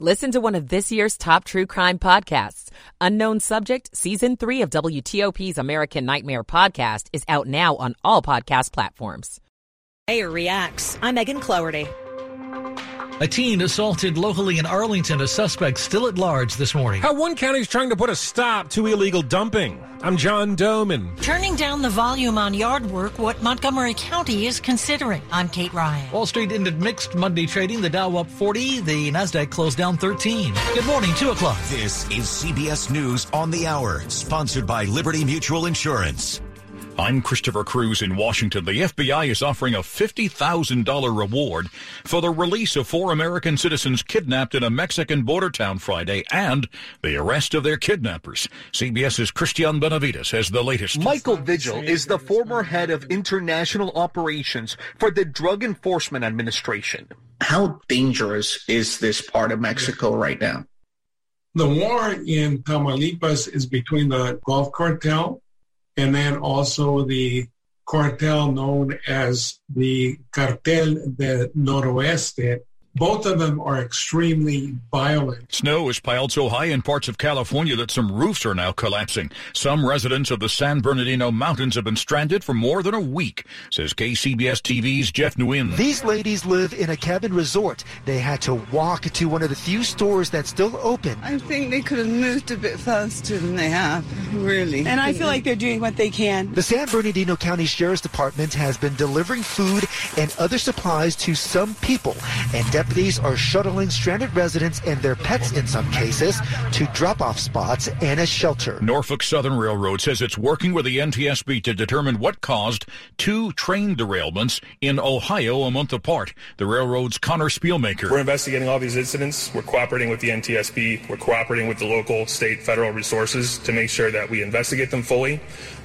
Listen to one of this year's top true crime podcasts. Unknown Subject, Season 3 of WTOP's American Nightmare podcast is out now on all podcast platforms. Mayor reacts. I'm Megan Cloherty. A teen assaulted locally in Arlington, a suspect still at large this morning. How one county is trying to put a stop to illegal dumping. I'm John Domen. Turning down the volume on yard work, what Montgomery County is considering. I'm Kate Ryan. Wall Street ended mixed Monday trading. The Dow up 40, the Nasdaq closed down 13. Good morning, 2 o'clock. This is CBS News on the Hour, sponsored by Liberty Mutual Insurance. I'm Christopher Cruz in Washington. The FBI is offering a $50,000 reward for the release of four American citizens kidnapped in a Mexican border town Friday and the arrest of their kidnappers. CBS's Christian Benavides has the latest. Michael Vigil is the former head of international operations for the Drug Enforcement Administration. How dangerous is this part of Mexico right now? The war in Tamaulipas is between the Gulf Cartel and then also the cartel known as the Cartel del Noreste. Both of them are extremely violent. Snow has piled so high in parts of California that some roofs are now collapsing. Some residents of the San Bernardino Mountains have been stranded for more than a week, says KCBS TV's Jeff Nguyen. These ladies live in a cabin resort. They had to walk to one of the few stores that's still open. I think they could have moved a bit faster than they have, really. And I feel like they're doing what they can. The San Bernardino County Sheriff's Department has been delivering food and other supplies to some people, and deputies are shuttling stranded residents and their pets in some cases to drop-off spots and a shelter. Norfolk Southern Railroad says it's working with the NTSB to determine what caused two train derailments in Ohio a month apart. The railroad's Connor Spielmaker. We're investigating all these incidents. We're cooperating with the NTSB. We're cooperating with the local, state, federal resources to make sure that we investigate them fully,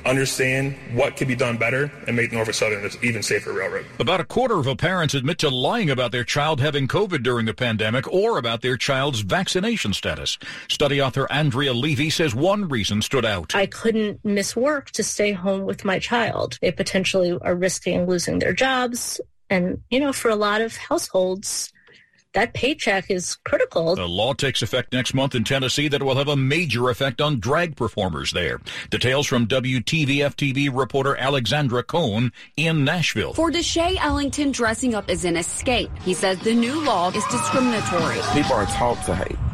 understand what could be done better, and make Norfolk Southern an even safer railroad. About a quarter of parents admit to lying about their child having COVID during the pandemic or about their child's vaccination status. Study author Andrea Levy says one reason stood out. I couldn't miss work to stay home with my child. They potentially are risking losing their jobs. And, you know, for a lot of households, that paycheck is critical. The law takes effect next month in Tennessee that will have a major effect on drag performers there. Details from WTVF TV reporter Alexandra Cohn in Nashville. For Deshae Ellington, dressing up is an escape. He says the new law is discriminatory. People are taught to hate.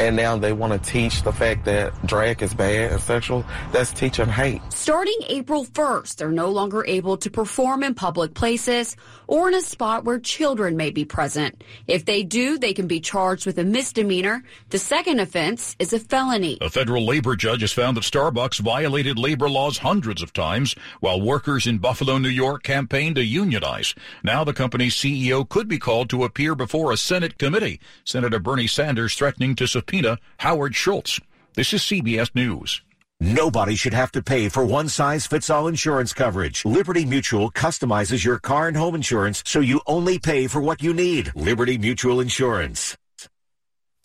And now they want to teach the fact that drag is bad and sexual. That's teaching hate. Starting April 1st, they're no longer able to perform in public places or in a spot where children may be present. If they do, they can be charged with a misdemeanor. The second offense is a felony. A federal labor judge has found that Starbucks violated labor laws hundreds of times while workers in Buffalo, New York campaigned to unionize. Now the company's CEO could be called to appear before a Senate committee. Senator Bernie Sanders threatening to subpoena Howard Schultz. This is CBS News. Nobody should have to pay for one size fits all insurance coverage. Liberty Mutual customizes your car and home insurance so you only pay for what you need. Liberty Mutual Insurance.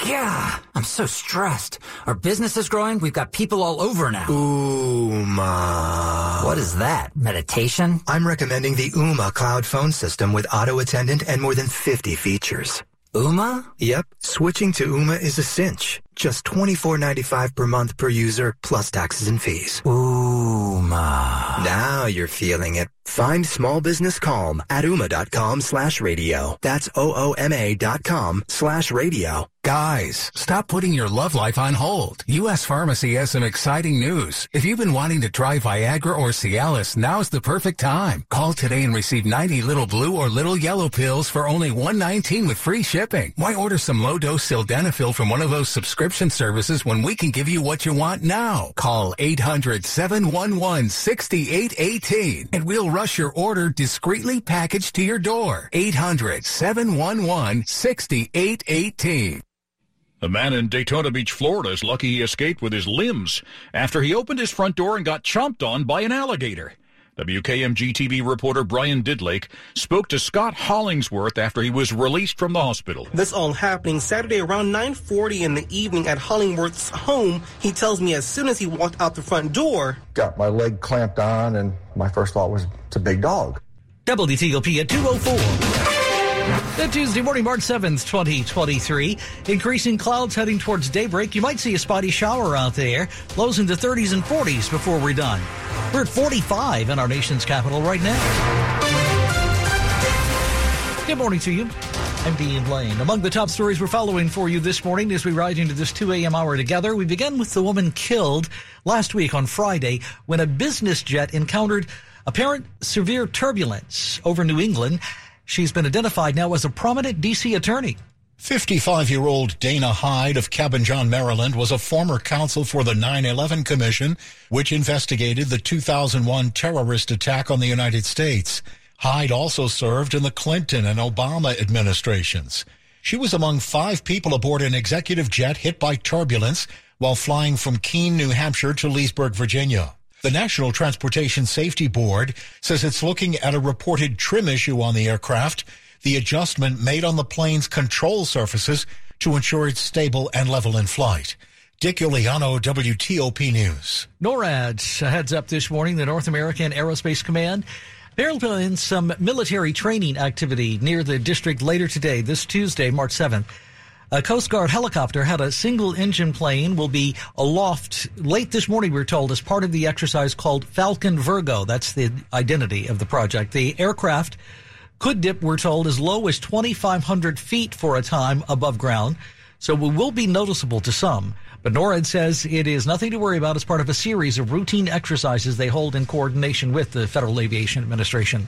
Yeah, I'm so stressed. Our business is growing. We've got people all over now. Ooma. What is that? Meditation? I'm recommending the Ooma cloud phone system with auto attendant and more than 50 features. Ooma? Yep. Switching to Ooma is a cinch. Just $24.95 per month per user, plus taxes and fees. Ooma. Now you're feeling it. Find small business calm at ooma.com slash radio. That's O-O-M-A dot com slash radio. Guys, stop putting your love life on hold. U.S. Pharmacy has some exciting news. If you've been wanting to try Viagra or Cialis, now's the perfect time. Call today and receive 90 little blue or little yellow pills for only 119 with free shipping. Why order some low-dose sildenafil from one of those subscription services when we can give you what you want now? Call 800-711-6818 and we'll rush your order discreetly packaged to your door. 800-711-6818. A man in Daytona Beach, Florida is lucky he escaped with his limbs after he opened his front door and got chomped on by an alligator. WKMG TV reporter Brian Didlake spoke to Scott Hollingsworth after he was released from the hospital. This all happening Saturday around 9:40 in the evening at Hollingsworth's home. He tells me as soon as he walked out the front door, got my leg clamped on and my first thought was it's a big dog. WTOP at 204. Good Tuesday morning, March 7th, 2023. Increasing clouds heading towards daybreak. You might see a spotty shower out there. Lows into 30s and 40s before we're done. We're at 45 in our nation's capital right now. Good morning to you. I'm Dean Lane. Among the top stories we're following for you this morning as we ride into this 2 a.m. hour together, we begin with the woman killed last week on Friday when a business jet encountered apparent severe turbulence over New England. She's been identified now as a prominent D.C. attorney. 55 year old Dana Hyde of Cabin John, Maryland was a former counsel for the 9 11 Commission, which investigated the 2001 terrorist attack on the United States. Hyde also served in the Clinton and Obama administrations. She was among five people aboard an executive jet hit by turbulence while flying from Keene, New Hampshire to Leesburg, Virginia. The National Transportation Safety Board says it's looking at a reported trim issue on the aircraft, the adjustment made on the plane's control surfaces to ensure it's stable and level in flight. Dick Uliano, WTOP News. NORAD heads up this morning, the North American Aerospace Command They'll plan some military training activity near the district later today, this Tuesday, March 7th. A Coast Guard helicopter had a single engine plane will be aloft late this morning, we're told, as part of the exercise called Falcon Virgo. That's the identity of the project. The aircraft could dip, we're told, as low as 2,500 feet for a time above ground. So it will be noticeable to some. But NORAD says it is nothing to worry about as part of a series of routine exercises they hold in coordination with the Federal Aviation Administration.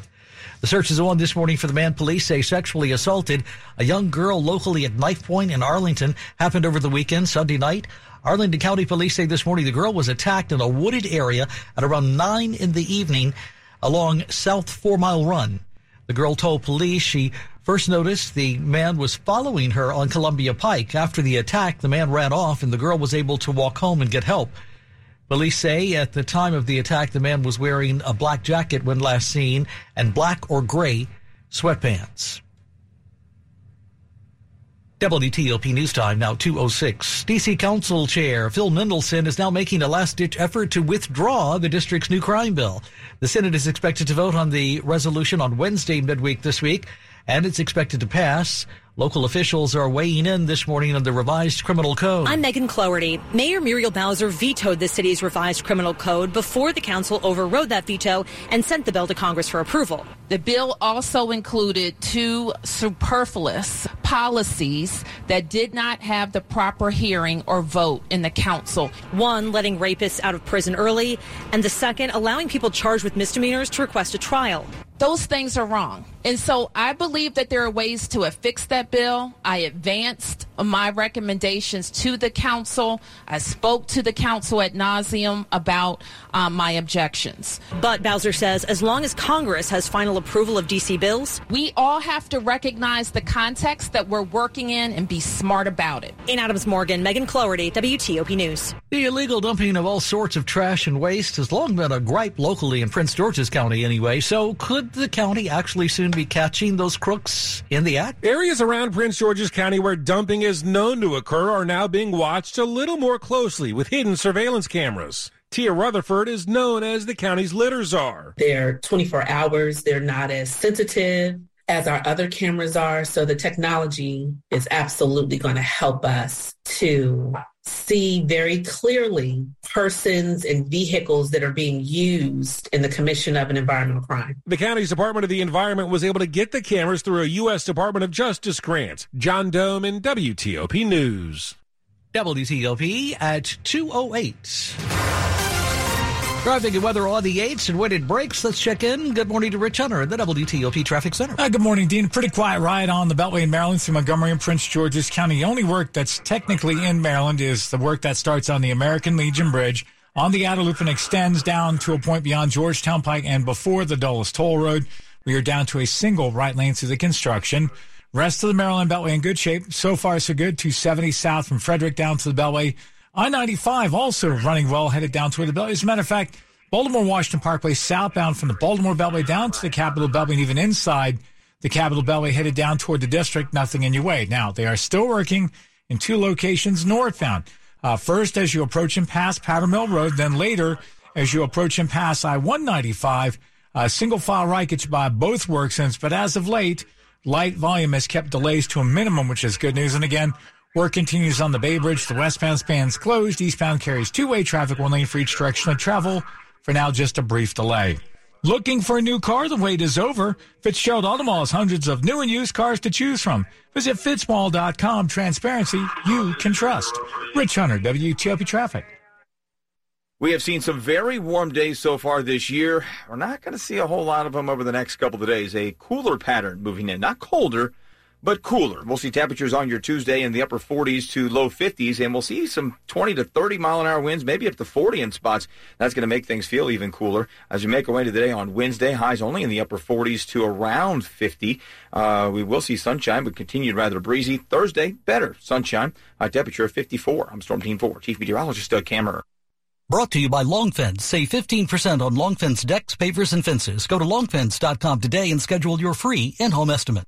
The search is on this morning for the man police say sexually assaulted a young girl locally at Knife Point in Arlington. Happened over the weekend, Sunday night. Arlington County Police say this morning the girl was attacked in a wooded area at around 9 in the evening along South Four Mile Run. The girl told police she First noticed the man was following her on Columbia Pike. After the attack, the man ran off and the girl was able to walk home and get help. Police say at the time of the attack, the man was wearing a black jacket when last seen and black or gray sweatpants. WTOP News Time now 206. DC Council Chair Phil Mendelson is now making a last ditch effort to withdraw the district's new crime bill. The Senate is expected to vote on the resolution on Wednesday midweek this week and it's expected to pass. Local officials are weighing in this morning on the revised criminal code. I'm Megan Cloherty. Mayor Muriel Bowser vetoed the city's revised criminal code before the council overrode that veto and sent the bill to Congress for approval. The bill also included two superfluous policies that did not have the proper hearing or vote in the council. One, letting rapists out of prison early, and the second, allowing people charged with misdemeanors to request a trial. Those things are wrong. And so I believe that there are ways to fix that bill. I advanced my recommendations to the council. I spoke to the council at nauseum about um, my objections. But Bowser says as long as Congress has final approval of DC bills, we all have to recognize the context that we're working in and be smart about it. In Adams Morgan, Megan Cloherty, WTOP News. The illegal dumping of all sorts of trash and waste has long been a gripe locally in Prince George's County anyway. So could the county actually soon be catching those crooks in the act? Areas around Prince George's County where dumping is known to occur are now being watched a little more closely with hidden surveillance cameras. Tia Rutherford is known as the county's litter czar. They're 24 hours. They're not as sensitive as our other cameras are. So the technology is absolutely going to help us to see very clearly persons and vehicles that are being used in the commission of an environmental crime. The county's Department of the Environment was able to get the cameras through a U.S. Department of Justice grant. John Domen WTOP News. WTOP at 208. Traffic and weather on the 8s and when it breaks, let's check in. Good morning to Rich Hunter at the WTOP Traffic Center. Uh, good morning, Dean. Pretty quiet ride on the Beltway in Maryland through Montgomery and Prince George's County. The only work that's technically in Maryland is the work that starts on the American Legion Bridge on the outer loop and extends down to a point beyond Georgetown Pike and before the Dulles Toll Road. We are down to a single right lane through the construction. Rest of the Maryland Beltway in good shape. So far, so good. 270 south from Frederick down to the Beltway. I 95 also running well, headed down toward the Beltway. As a matter of fact, Baltimore Washington Parkway southbound from the Baltimore Beltway down to the Capitol Beltway and even inside the Capitol Beltway headed down toward the district, nothing in your way. Now, they are still working in two locations northbound. Uh, first, as you approach and pass Powder Mill Road, then later, as you approach and pass I 195, uh, single file right gets you by both work ends. But as of late, light volume has kept delays to a minimum, which is good news. And again, work continues on the Bay Bridge. The westbound span's closed. Eastbound carries two-way traffic, one lane for each direction of travel. For now, just a brief delay. Looking for a new car? The wait is over. Fitzgerald Auto Mall has hundreds of new and used cars to choose from. Visit fitzmall.com. Transparency you can trust. Rich Hunter, WTOP Traffic. We have seen some very warm days so far this year. We're not going to see a whole lot of them over the next couple of days. A cooler pattern moving in. Not colder, but cooler. We'll see temperatures on your Tuesday in the upper 40s to low 50s, and we'll see some 20 to 30 mile an hour winds, maybe up to 40 in spots. That's going to make things feel even cooler. As we make our way to the day on Wednesday, highs only in the upper 40s to around 50. Uh, we will see sunshine, but continued rather breezy. Thursday, better sunshine. High temperature of 54. I'm Storm Team 4, Chief Meteorologist Doug Kammerer. Brought to you by Long Fence. Save 15% on Long Fence decks, pavers, and fences. Go to longfence.com today and schedule your free in-home estimate.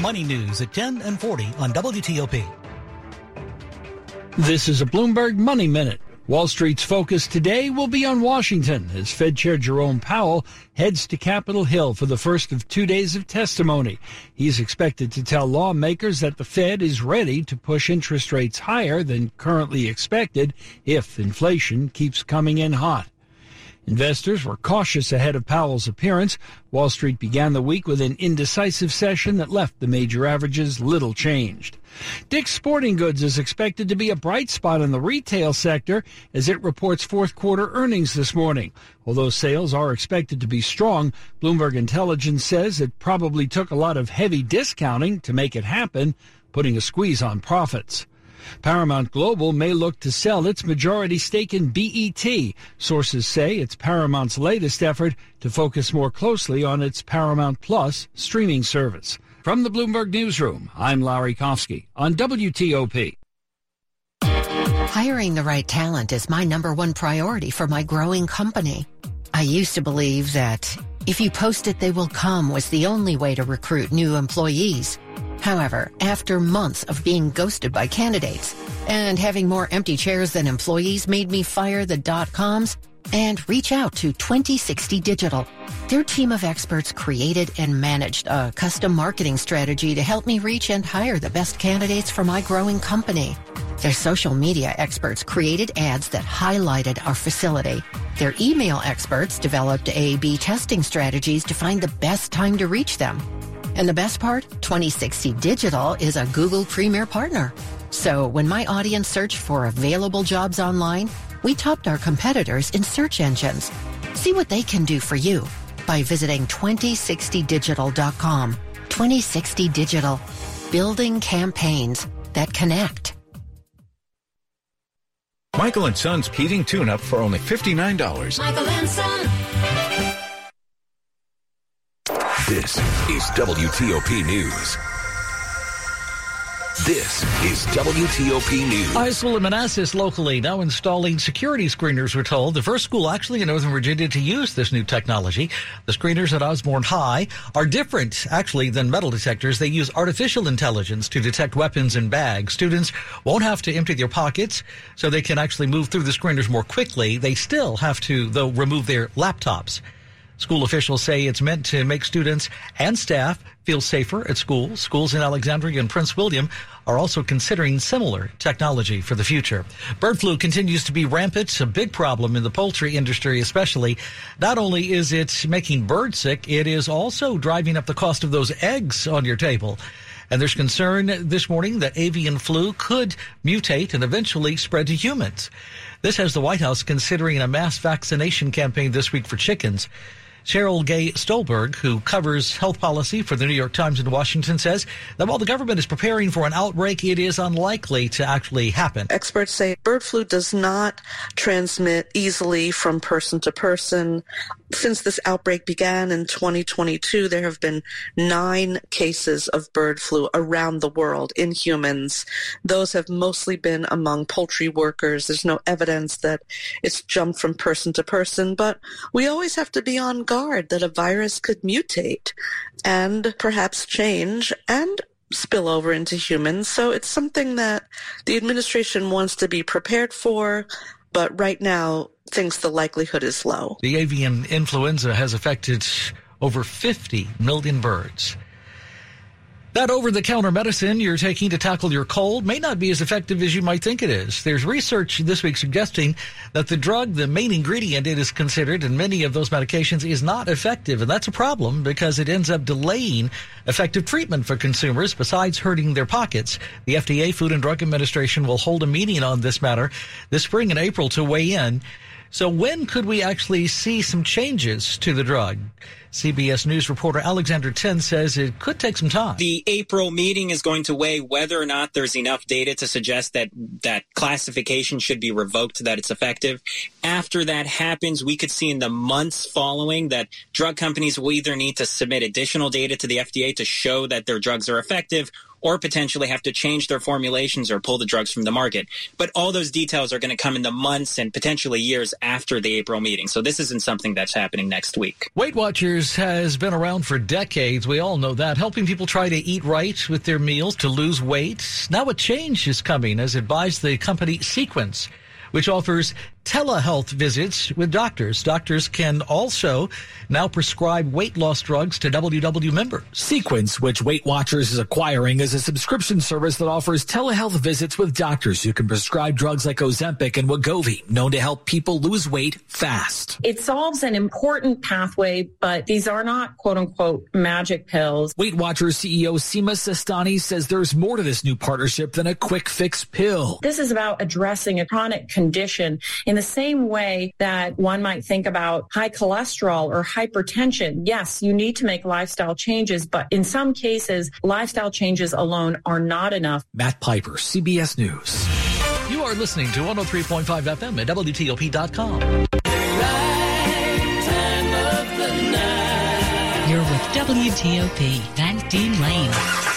Money News at 10 and 40 on WTOP. This is a Bloomberg Money Minute. Wall Street's focus today will be on Washington as Fed Chair Jerome Powell heads to Capitol Hill for the first of two days of testimony. He's expected to tell lawmakers that the Fed is ready to push interest rates higher than currently expected if inflation keeps coming in hot. Investors were cautious ahead of Powell's appearance. Wall Street began the week with an indecisive session that left the major averages little changed. Dick's Sporting Goods is expected to be a bright spot in the retail sector as it reports fourth quarter earnings this morning. Although sales are expected to be strong, Bloomberg Intelligence says it probably took a lot of heavy discounting to make it happen, putting a squeeze on profits. Paramount Global may look to sell its majority stake in BET. Sources say it's Paramount's latest effort to focus more closely on its Paramount Plus streaming service. From the Bloomberg Newsroom, I'm Larry Kofsky on WTOP. Hiring the right talent is my number one priority for my growing company. I used to believe that if you post it, they will come was the only way to recruit new employees. However, after months of being ghosted by candidates and having more empty chairs than employees made me fire the dot coms and reach out to 2060 Digital. Their team of experts created and managed a custom marketing strategy to help me reach and hire the best candidates for my growing company. Their social media experts created ads that highlighted our facility. Their email experts developed A-B testing strategies to find the best time to reach them. And the best part, 2060 Digital is a Google Premier Partner. So when my audience searched for available jobs online, we topped our competitors in search engines. See what they can do for you by visiting 2060digital.com. 2060 Digital, building campaigns that connect. Michael and Son's heating tune-up for only $59. Michael and Son. This is WTOP News. This is WTOP News. School in Manassas locally now installing security screeners, we're told. The first school actually in Northern Virginia to use this new technology. The screeners at Osbourn High are different, actually, than metal detectors. They use artificial intelligence to detect weapons in bags. Students won't have to empty their pockets, so they can actually move through the screeners more quickly. They still have to, though, remove their laptops. School officials say it's meant to make students and staff feel safer at school. Schools in Alexandria and Prince William are also considering similar technology for the future. Bird flu continues to be rampant, a big problem in the poultry industry, especially. Not only is it making birds sick, it is also driving up the cost of those eggs on your table. And there's concern this morning that avian flu could mutate and eventually spread to humans. This has the White House considering a mass vaccination campaign this week for chickens. Cheryl Gay Stolberg, who covers health policy for the New York Times in Washington, says that while the government is preparing for an outbreak, it is unlikely to actually happen. Experts say bird flu does not transmit easily from person to person. Since this outbreak began in 2022, there have been nine cases of bird flu around the world in humans. Those have mostly been among poultry workers. There's no evidence that it's jumped from person to person, but we always have to be on guard that a virus could mutate and perhaps change and spill over into humans. So it's something that the administration wants to be prepared for but right now thinks the likelihood is low. The avian influenza has affected over 50 million birds. That over the counter medicine you're taking to tackle your cold may not be as effective as you might think it is. There's research this week suggesting that the drug, the main ingredient it is considered in many of those medications, is not effective. And that's a problem because it ends up delaying effective treatment for consumers besides hurting their pockets. The FDA, Food and Drug Administration, will hold a meeting on this matter this spring in April to weigh in. So when could we actually see some changes to the drug? CBS News reporter Alexander Tin says it could take some time. The April meeting is going to weigh whether or not there's enough data to suggest that that classification should be revoked, that it's effective. After that happens, we could see in the months following that drug companies will either need to submit additional data to the FDA to show that their drugs are effective or potentially have to change their formulations or pull the drugs from the market. But all those details are going to come in the months and potentially years after the April meeting. So this isn't something that's happening next week. Weight Watchers has been around for decades. We all know that, helping people try to eat right with their meals to lose weight. Now a change is coming as buys the company Sequence which offers telehealth visits with doctors. Doctors can also now prescribe weight loss drugs to WW members. Sequence, which Weight Watchers is acquiring, is a subscription service that offers telehealth visits with doctors who can prescribe drugs like Ozempic and Wegovy, known to help people lose weight fast. It solves an important pathway, but these are not quote unquote magic pills. Weight Watchers CEO Sima Sistani says there's more to this new partnership than a quick fix pill. This is about addressing a chronic condition in the same way that one might think about high cholesterol or hypertension. Yes, you need to make lifestyle changes, but in some cases, lifestyle changes alone are not enough. Matt Piper, CBS News. You are listening to 103.5 FM at WTOP.com. You're with WTOP, Van Dean Lane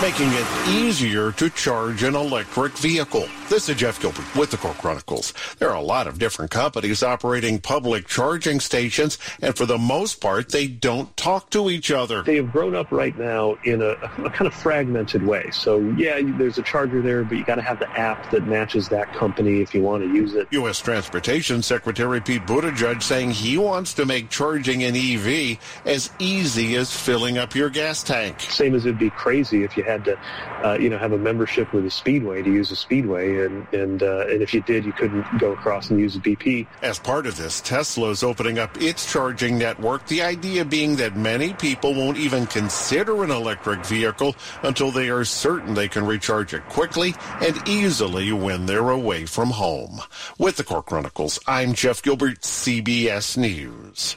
making it easier to charge an electric vehicle. This is Jeff Gilbert with the Car Chronicles. There are a lot of different companies operating public charging stations, and for the most part, they don't talk to each other. They have grown up right now in a, a kind of fragmented way. So, yeah, there's a charger there, but you got to have the app that matches that company if you want to use it. U.S. Transportation Secretary Pete Buttigieg saying he wants to make charging an EV as easy as filling up your gas tank. Same as it'd be crazy if you had to, uh, you know, have a membership with a speedway to use a speedway, and and uh, and if you did, you couldn't go across and use a BP. As part of this, Tesla is opening up its charging network. The idea being that many people won't even consider an electric vehicle until they are certain they can recharge it quickly and easily when they're away from home. With the Car Chronicles, I'm Jeff Gilbert, CBS News.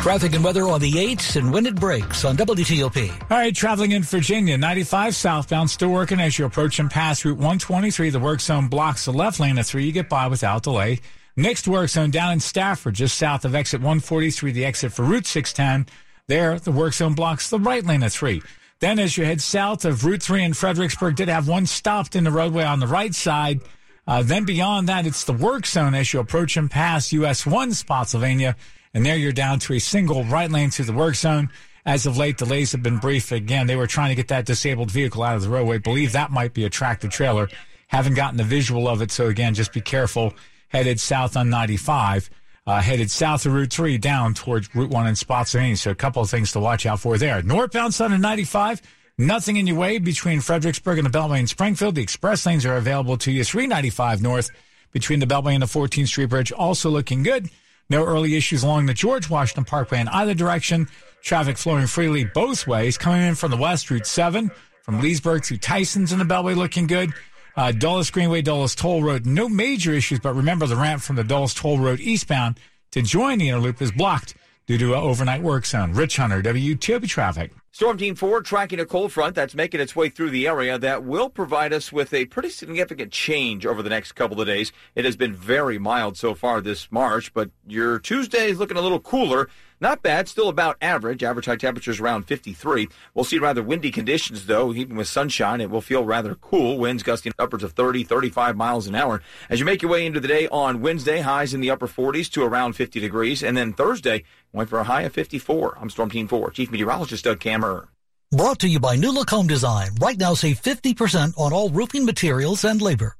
Traffic and weather on the 8s and when it breaks on WTOP. All right, traveling in Virginia, 95 southbound, still working as you approach and pass Route 123. The work zone blocks the left lane of 3. You get by without delay. Next work zone down in Stafford, just south of exit 143, the exit for Route 610. There, the work zone blocks the right lane of 3. Then as you head south of Route 3 in Fredericksburg, did have one stopped in the roadway on the right side. Uh, then beyond that, it's the work zone as you approach and pass US 1 Spotsylvania. And there you're down to a single right lane through the work zone. As of late, delays have been brief. Again, they were trying to get that disabled vehicle out of the roadway. Believe that might be a tractor trailer. Haven't gotten the visual of it. So again, just be careful. Headed south on 95. Uh, headed south of Route 3 down towards Route 1 in Spotsylvania. So a couple of things to watch out for there. Northbound side of 95 Nothing in your way between Fredericksburg and the Beltway in Springfield. The express lanes are available to you. 395 north between the Beltway and the 14th Street Bridge. Also looking good. No early issues along the George Washington Parkway in either direction. Traffic flowing freely both ways. Coming in from the west, Route 7 from Leesburg to Tyson's in the Beltway looking good. Uh, Dulles Greenway, Dulles Toll Road, no major issues, but remember the ramp from the Dulles Toll Road eastbound to join the inner loop is blocked due to an overnight work zone. Rich Hunter, WTOP Traffic. Storm Team 4 tracking a cold front that's making its way through the area that will provide us with a pretty significant change over the next couple of days. It has been very mild so far this March, but your Tuesday is looking a little cooler. Not bad, still about average. Average high temperatures around 53. We'll see rather windy conditions though. Even with sunshine, it will feel rather cool. Winds gusting upwards of 30, 35 miles an hour. As you make your way into the day on Wednesday, highs in the upper 40s to around 50 degrees. And then Thursday, going for a high of 54. I'm Storm Team 4, Chief Meteorologist Doug Kammerer. Brought to you by New Look Home Design. Right now, save 50% on all roofing materials and labor.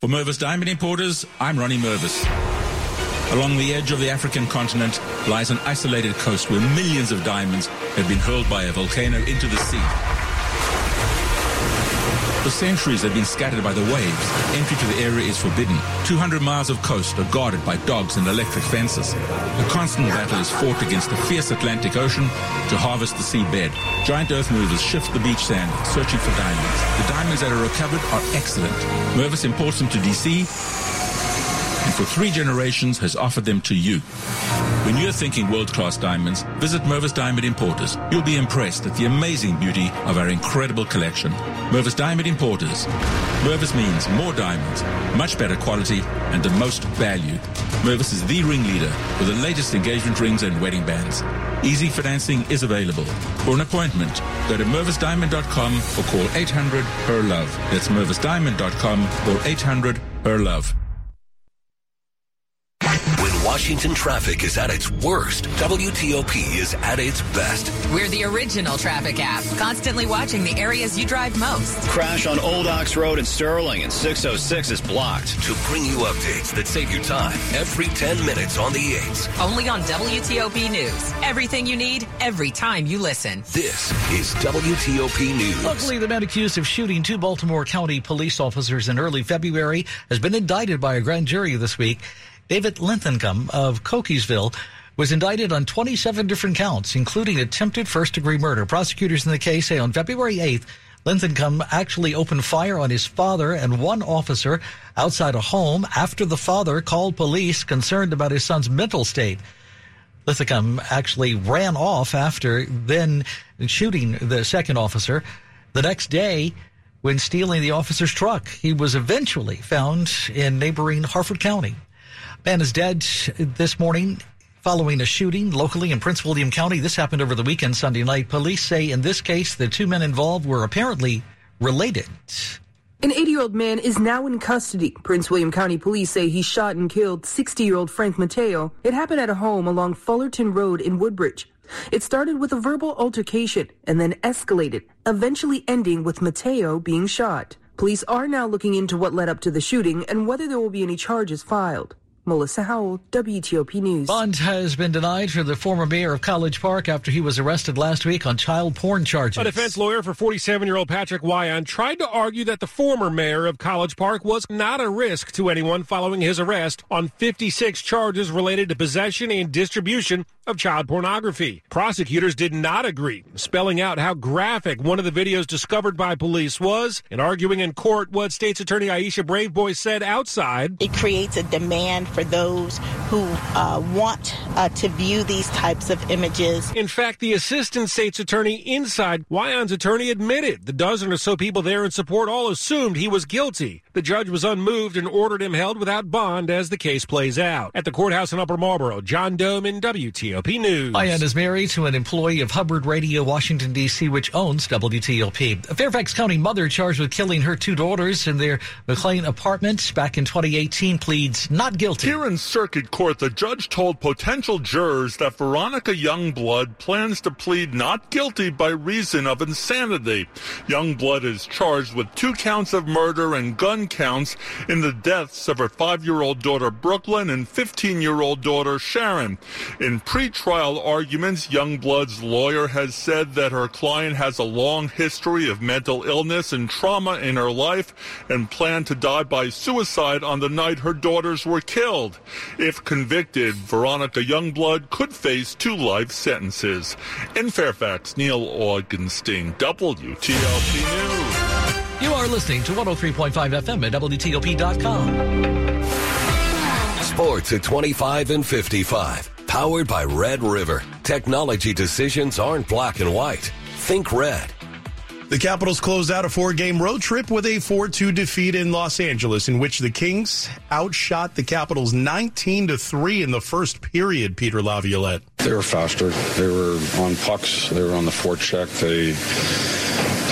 For Mervis Diamond Importers, I'm Ronnie Mervis. Along the edge of the African continent lies an isolated coast where millions of diamonds have been hurled by a volcano into the sea. For centuries they've been scattered by the waves. Entry to the area is forbidden. 200 miles of coast are guarded by dogs and electric fences. A constant battle is fought against the fierce Atlantic Ocean to harvest the seabed. Giant earth movers shift the beach sand, searching for diamonds. The diamonds that are recovered are excellent. Mervis imports them to DC for three generations has offered them to you. When you're thinking world-class diamonds, visit Mervis Diamond Importers. You'll be impressed at the amazing beauty of our incredible collection. Mervis Diamond Importers. Mervis means more diamonds, much better quality, and the most value. Mervis is the ringleader with the latest engagement rings and wedding bands. Easy financing is available. For an appointment, go to mervisdiamond.com or call 800 her love. That's mervisdiamond.com or 800 her love. When Washington traffic is at its worst, WTOP is at its best. We're the original traffic app, constantly watching the areas you drive most. Crash on Old Ox Road in Sterling and 606 is blocked. To bring you updates that save you time every 10 minutes on the 8s. Only on WTOP News. Everything you need, every time you listen. This is WTOP News. Luckily, the man accused of shooting two Baltimore County police officers in early February has been indicted by a grand jury this week. David Linthicum of Cockeysville was indicted on 27 different counts, including attempted first degree murder. Prosecutors in the case say on February 8th, Linthicum actually opened fire on his father and one officer outside a home after the father called police concerned about his son's mental state. Linthicum actually ran off after then shooting the second officer. The next day, when stealing the officer's truck, he was eventually found in neighboring Harford County. Man is dead this morning following a shooting locally in Prince William County. This happened over the weekend, Sunday night. Police say in this case, the two men involved were apparently related. An 80 year old man is now in custody. Prince William County police say he shot and killed 60 year old Frank Mateo. It happened at a home along Fullerton Road in Woodbridge. It started with a verbal altercation and then escalated, eventually ending with Mateo being shot. Police are now looking into what led up to the shooting and whether there will be any charges filed. Melissa Howell, WTOP News. Bond has been denied for the former mayor of College Park after he was arrested last week on child porn charges. A defense lawyer for 47 year old Patrick Wojahn tried to argue that the former mayor of College Park was not a risk to anyone following his arrest on 56 charges related to possession and distribution of child pornography. Prosecutors did not agree, spelling out how graphic one of the videos discovered by police was and arguing in court what state's attorney Aisha Braveboy said outside. It creates a demand for those who uh, want uh, to view these types of images. In fact, the assistant state's attorney inside Wojahn's attorney admitted the dozen or so people there in support all assumed he was guilty. The judge was unmoved and ordered him held without bond as the case plays out. At the courthouse in Upper Marlboro, John Domen WTOP News. Wojahn is married to an employee of Hubbard Radio, Washington, D.C., which owns WTOP. A Fairfax County mother charged with killing her two daughters in their McLean apartment back in 2018 pleads not guilty. Here in Circuit Court, the judge told potential jurors that Veronica Youngblood plans to plead not guilty by reason of insanity. Youngblood is charged with two counts of murder and gun counts in the deaths of her five-year-old daughter Brooklyn and 15-year-old daughter Sharon. In pre pretrial arguments, Youngblood's lawyer has said that her client has a long history of mental illness and trauma in her life and planned to die by suicide on the night her daughters were killed. If convicted, Veronica Youngblood could face two life sentences. In Fairfax, Neil Augenstein, WTOP News. You are listening to 103.5 FM at WTOP.com. Sports at 25 and 55. Powered by Red River. Technology decisions aren't black and white. Think red. The Capitals closed out a four game road trip with a 4 2 defeat in Los Angeles, in which the Kings outshot the Capitals 19 to 3 in the first period, Peter Laviolette. They were faster. They were on pucks. They were on the forecheck. They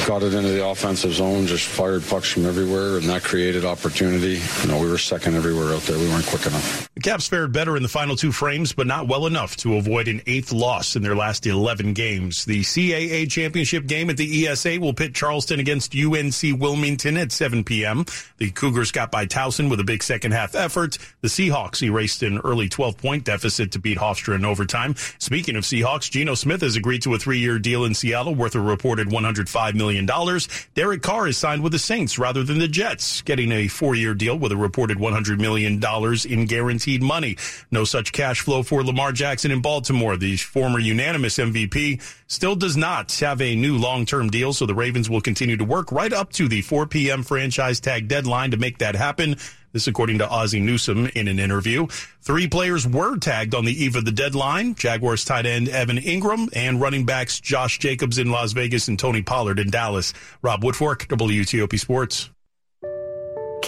got it into the offensive zone, just fired pucks from everywhere, and that created opportunity. You know, we were second everywhere out there. We weren't quick enough. The Caps fared better in the final two frames, but not well enough to avoid an eighth loss in their last 11 games. The CAA championship game at the ESA will pit Charleston against UNC Wilmington at 7 p.m. The Cougars got by Towson with a big second half effort. The Seahawks erased an early 12 point deficit to beat Hofstra in overtime. Speaking of Seahawks, Geno Smith has agreed to a three year deal in Seattle worth a reported $105 million. Derek Carr is signed with the Saints rather than the Jets, getting a four year deal with a reported $100 million in guaranteed money. No such cash flow for Lamar Jackson in Baltimore. The former unanimous MVP still does not have a new long term deal, so the Ravens will continue to work right up to the 4 p.m. franchise tag deadline to make that happen. This, according to Ozzie Newsome in an interview. Three players were tagged on the eve of the deadline Jaguars tight end Evan Engram and running backs Josh Jacobs in Las Vegas and Tony Pollard in Dallas. Rob Woodfork, WTOP Sports.